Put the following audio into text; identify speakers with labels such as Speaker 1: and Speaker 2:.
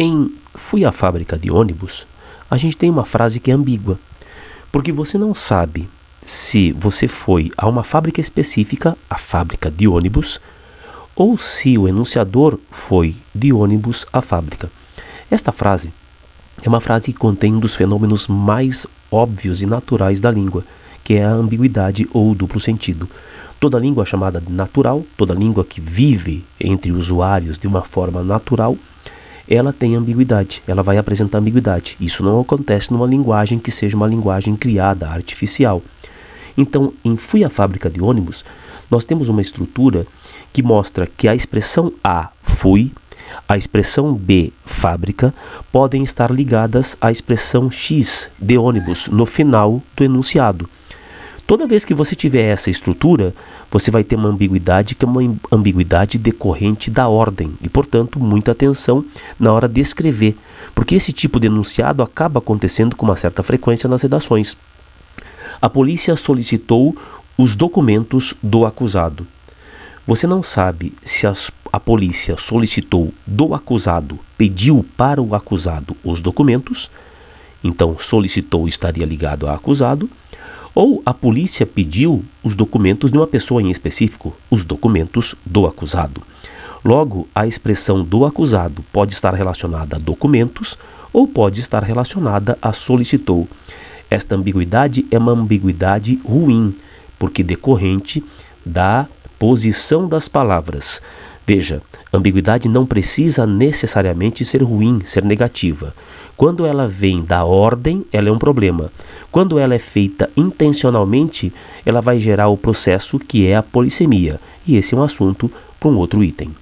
Speaker 1: Em Fui à fábrica de ônibus, a gente tem uma frase que é ambígua, porque você não sabe se você foi a uma fábrica específica, a fábrica de ônibus, ou se o enunciador foi de ônibus à fábrica. Esta frase é uma frase que contém um dos fenômenos mais óbvios e naturais da língua, que é a ambiguidade ou duplo sentido. Toda língua chamada natural, toda língua que vive entre usuários de uma forma natural, ela tem ambiguidade, ela vai apresentar ambiguidade. Isso não acontece numa linguagem que seja uma linguagem criada, artificial. Então, em Fui à fábrica de ônibus, nós temos uma estrutura que mostra que a expressão A, fui, a expressão B, fábrica, podem estar ligadas à expressão X, de ônibus, no final do enunciado. Toda vez que você tiver essa estrutura, você vai ter uma ambiguidade que é uma ambiguidade decorrente da ordem e, portanto, muita atenção na hora de escrever, porque esse tipo de enunciado acaba acontecendo com uma certa frequência nas redações. A polícia solicitou os documentos do acusado. Você não sabe se as, a polícia solicitou do acusado, pediu para o acusado os documentos, então solicitou estaria ligado a acusado ou a polícia pediu os documentos de uma pessoa em específico, os documentos do acusado. Logo, a expressão do acusado pode estar relacionada a documentos ou pode estar relacionada a solicitou. Esta ambiguidade é uma ambiguidade ruim, porque decorrente da posição das palavras. Veja, ambiguidade não precisa necessariamente ser ruim, ser negativa. Quando ela vem da ordem, ela é um problema. Quando ela é feita intencionalmente, ela vai gerar o processo que é a polissemia. E esse é um assunto para um outro item.